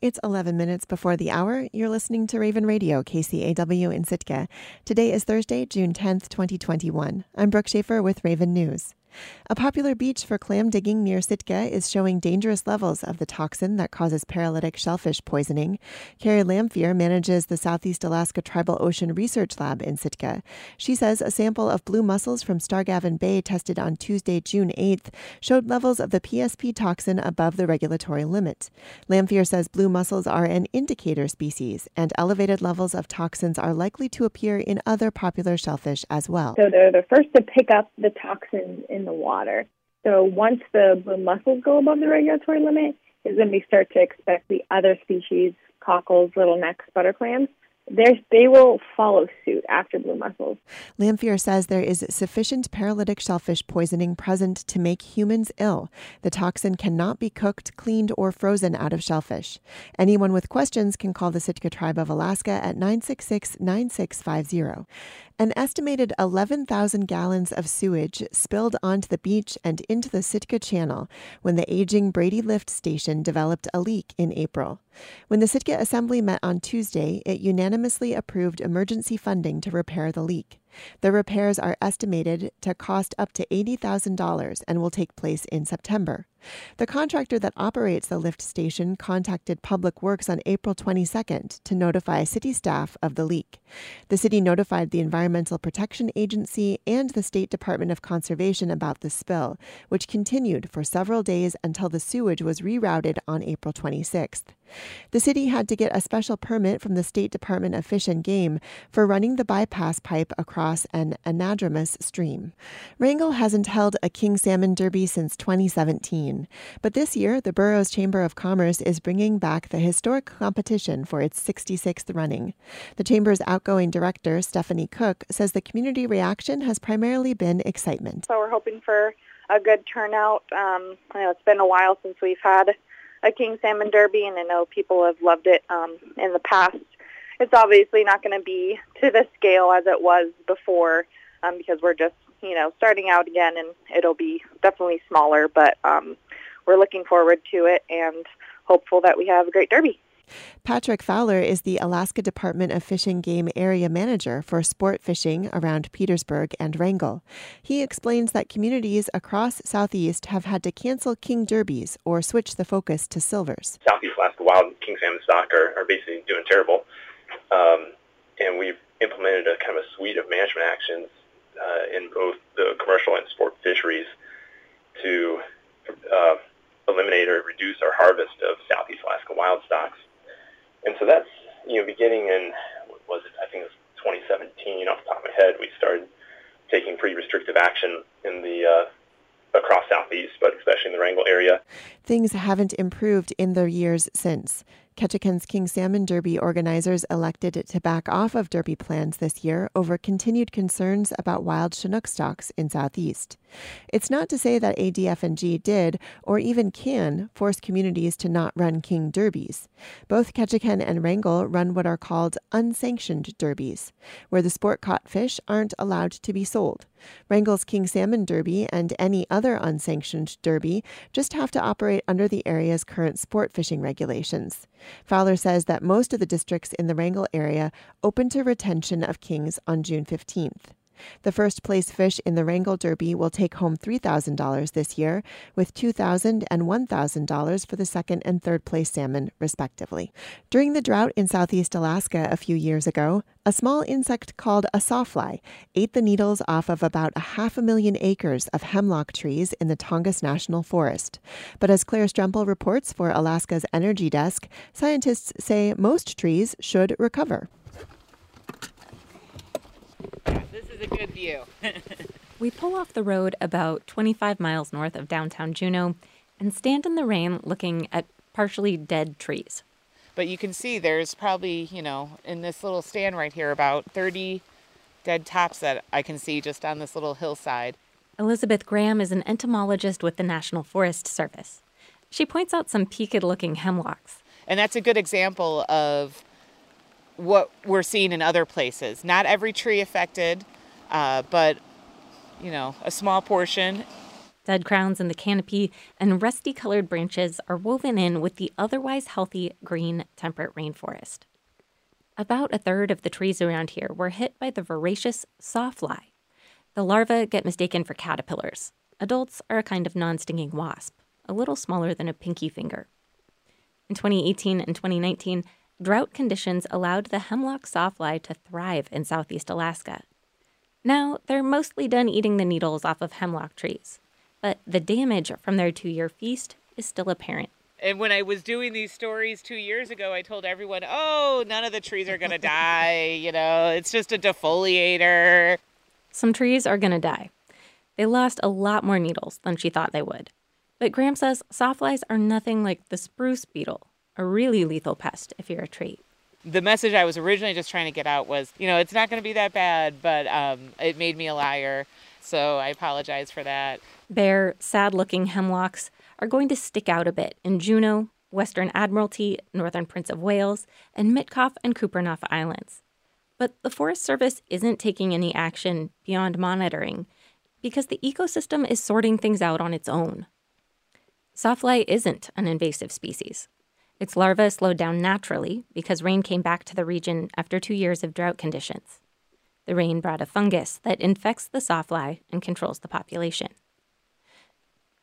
It's 11 minutes before the hour. You're listening to Raven Radio, KCAW in Sitka. Today is Thursday, June 10th, 2021. I'm Brooke Schaefer with Raven News. A popular beach for clam digging near Sitka is showing dangerous levels of the toxin that causes paralytic shellfish poisoning. Carrie Lamphere manages the Southeast Alaska Tribal Ocean Research Lab in Sitka. She says a sample of blue mussels from Starrigavan Bay tested on Tuesday, June 8th, showed levels of the PSP toxin above the regulatory limit. Lamphere says blue mussels are an indicator species, and elevated levels of toxins are likely to appear in other popular shellfish as well. So they're the first to pick up the toxins in the water. So once the blue mussels go above the regulatory limit, is when we start to expect the other species, cockles, little necks, butter clams, they will follow suit after blue mussels. Lamphere says there is sufficient paralytic shellfish poisoning present to make humans ill. The toxin cannot be cooked, cleaned, or frozen out of shellfish. Anyone with questions can call the Sitka Tribe of Alaska at 966 9650. An estimated 11,000 gallons of sewage spilled onto the beach and into the Sitka Channel when the aging Brady Lift station developed a leak in April. When the Sitka Assembly met on Tuesday, it unanimously approved emergency funding to repair the leak. The repairs are estimated to cost up to $80,000 and will take place in September. The contractor that operates the lift station contacted Public Works on April 22nd to notify city staff of the leak. The city notified the Environmental Protection Agency and the State Department of Conservation about the spill, which continued for several days until the sewage was rerouted on April 26th. The city had to get a special permit from the State Department of Fish and Game for running the bypass pipe across an anadromous stream. Wrangell hasn't held a king salmon derby since 2017, but this year the borough's Chamber of Commerce is bringing back the historic competition for its 66th running. The chamber's outgoing director, Stephanie Cook, says the community reaction has primarily been excitement. So we're hoping for a good turnout. Um, know it's been a while since we've had a king salmon derby, and I know people have loved it um, in the past. It's obviously not going to be to the scale as it was before um, because we're just you know starting out again, and it'll be definitely smaller. But um, we're looking forward to it and hopeful that we have a great derby. Patrick Fowler is the Alaska Department of Fish and Game Area Manager for sport fishing around Petersburg and Wrangell. He explains that communities across Southeast have had to cancel king derbies or switch the focus to silvers. Southeast Alaska wild king salmon stock are, are basically doing terrible. Um, and we've implemented a kind of a suite of management actions uh, in both the commercial and sport fisheries to uh, eliminate or reduce our harvest of Southeast Alaska wild stocks. And so that's, you know, beginning in, what was it, I think it was 2017, off the top of my head, we started taking pretty restrictive action in the uh, across southeast, but especially in the Wrangell area. Things haven't improved in the years since. Ketchikan's King Salmon Derby organizers elected to back off of Derby plans this year over continued concerns about wild Chinook stocks in Southeast. It's not to say that ADF&G did, or even can, force communities to not run King Derbies. Both Ketchikan and Wrangell run what are called unsanctioned derbies, where the sport caught fish aren't allowed to be sold. Wrangell's King Salmon Derby and any other unsanctioned derby just have to operate under the area's current sport fishing regulations. Fowler says that most of the districts in the Wrangell area open to retention of kings on June 15th. The first place fish in the Wrangell Derby will take home $3,000 this year, with $2,000 and $1,000 for the second and third place salmon, respectively. During the drought in southeast Alaska a few years ago, a small insect called a sawfly ate the needles off of about a half a million acres of hemlock trees in the Tongass National Forest. But as Claire Stremple reports for Alaska's Energy Desk, scientists say most trees should recover. A good view. we pull off the road about 25 miles north of downtown Juneau and stand in the rain looking at partially dead trees. But you can see there's probably, you know, in this little stand right here, about 30 dead tops that I can see just on this little hillside. Elizabeth Graham is an entomologist with the National Forest Service. She points out some peaked looking hemlocks. And that's a good example of what we're seeing in other places. Not every tree affected, uh, but you know, a small portion. Dead crowns in the canopy and rusty colored branches are woven in with the otherwise healthy green temperate rainforest. About a third of the trees around here were hit by the voracious sawfly. The larvae get mistaken for caterpillars. Adults are a kind of non stinging wasp, a little smaller than a pinky finger. In 2018 and 2019, drought conditions allowed the hemlock sawfly to thrive in southeast Alaska. Now, they're mostly done eating the needles off of hemlock trees but the damage from their two year feast is still apparent. And when I was doing these stories two years ago, I told everyone, oh, none of the trees are going to die. You know, it's just a defoliator. Some trees are going to die. They lost a lot more needles than she thought they would. But Graham says sawflies are nothing like the spruce beetle, a really lethal pest if you're a tree. The message I was originally just trying to get out was, you know, it's not going to be that bad, but um, it made me a liar. So I apologize for that. Bare, sad looking hemlocks are going to stick out a bit in Juneau, Western Admiralty, Northern Prince of Wales, and Mitkof and Kupreanof Islands. But the Forest Service isn't taking any action beyond monitoring because the ecosystem is sorting things out on its own. Sawfly isn't an invasive species. Its larvae slowed down naturally because rain came back to the region after two years of drought conditions. The rain brought a fungus that infects the sawfly and controls the population.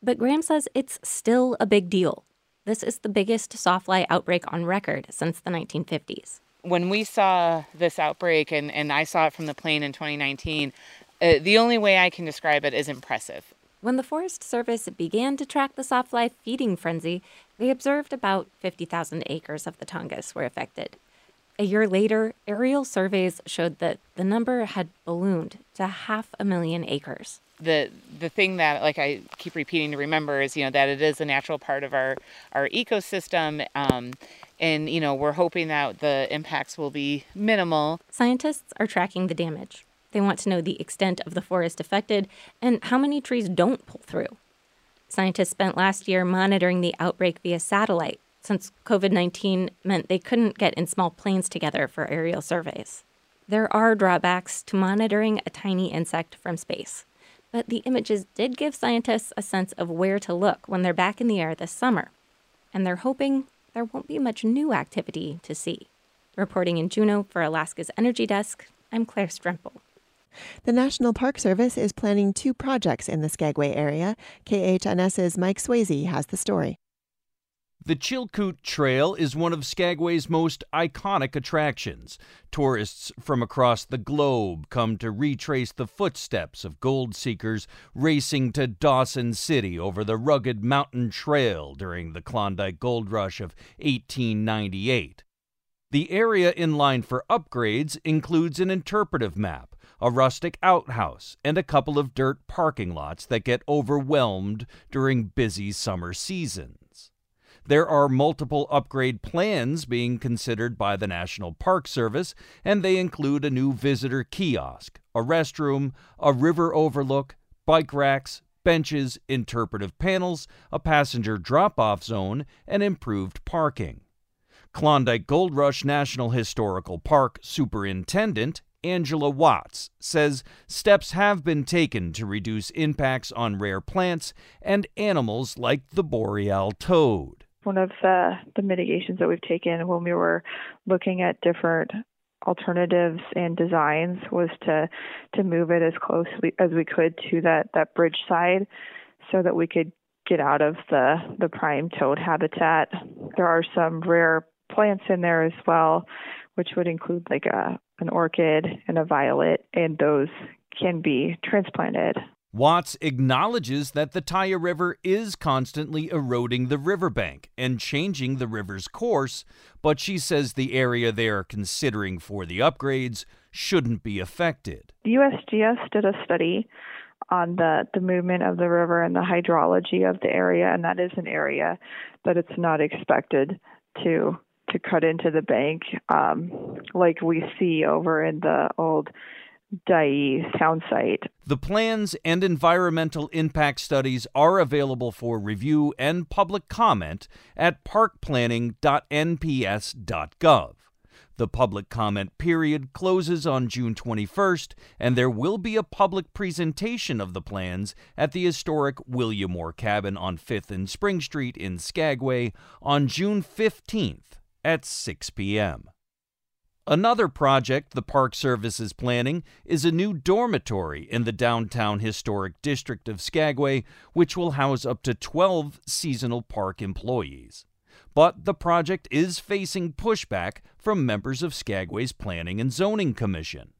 But Graham says it's still a big deal. This is the biggest sawfly outbreak on record since the 1950s. When we saw this outbreak, and, and I saw it from the plane in 2019, uh, the only way I can describe it is impressive. When the Forest Service began to track the sawfly feeding frenzy, they observed about 50,000 acres of the Tongass were affected. A year later, aerial surveys showed that the number had ballooned to half a million acres. The the thing that like I keep repeating to remember is you know that it is a natural part of our our ecosystem. Um, and you know we're hoping that the impacts will be minimal. Scientists are tracking the damage. They want to know the extent of the forest affected and how many trees don't pull through. Scientists spent last year monitoring the outbreak via satellite since COVID 19 meant they couldn't get in small planes together for aerial surveys. There are drawbacks to monitoring a tiny insect from space, but the images did give scientists a sense of where to look when they're back in the air this summer. And they're hoping there won't be much new activity to see. Reporting in Juneau for Alaska's Energy Desk, I'm Claire Stremple. The National Park Service is planning two projects in the Skagway area. KHNS's Mike Swasey has the story. The Chilkoot Trail is one of Skagway's most iconic attractions. Tourists from across the globe come to retrace the footsteps of gold seekers racing to Dawson City over the rugged mountain trail during the Klondike Gold Rush of 1898. The area in line for upgrades includes an interpretive map, a rustic outhouse, and a couple of dirt parking lots that get overwhelmed during busy summer seasons. There are multiple upgrade plans being considered by the National Park Service, and they include a new visitor kiosk, a restroom, a river overlook, bike racks, benches, interpretive panels, a passenger drop off zone, and improved parking. Klondike Gold Rush National Historical Park Superintendent Angela Watts says steps have been taken to reduce impacts on rare plants and animals like the boreal toad. One of the, the mitigations that we've taken when we were looking at different alternatives and designs was to to move it as close as we could to that that bridge side so that we could get out of the the prime toad habitat. There are some rare plants in there as well which would include like a an orchid and a violet and those can be transplanted Watts acknowledges that the Taiya River is constantly eroding the riverbank and changing the river's course, but she says the area they are considering for the upgrades shouldn't be affected. The USGS did a study on the, the movement of the river and the hydrology of the area, and that is an area that it's not expected to to cut into the bank um, like we see over in the old Dyea town site. The plans and environmental impact studies are available for review and public comment at parkplanning.nps.gov. The public comment period closes on June 21st, and there will be a public presentation of the plans at the historic William Orr Cabin on 5th and Spring Street in Skagway on June 15th at 6 p.m. Another project the Park Service is planning is a new dormitory in the downtown historic district of Skagway, which will house up to 12 seasonal park employees. But the project is facing pushback from members of Skagway's Planning and Zoning Commission.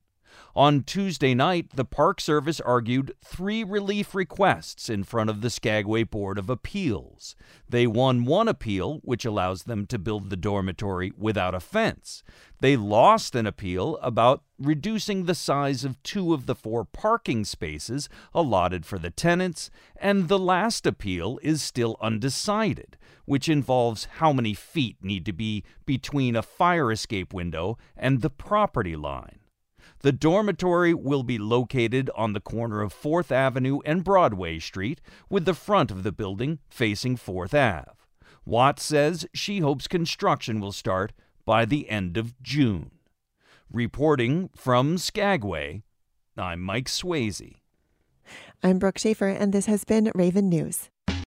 On Tuesday night, the Park Service argued three relief requests in front of the Skagway Board of Appeals. They won one appeal, which allows them to build the dormitory without a fence. They lost an appeal about reducing the size of two of the four parking spaces allotted for the tenants, and the last appeal is still undecided, which involves how many feet need to be between a fire escape window and the property line. The dormitory will be located on the corner of 4th Avenue and Broadway Street, with the front of the building facing 4th Ave. Watts says she hopes construction will start by the end of June. Reporting from Skagway, I'm Mike Swasey. I'm Brooke Schaefer, and this has been Raven News.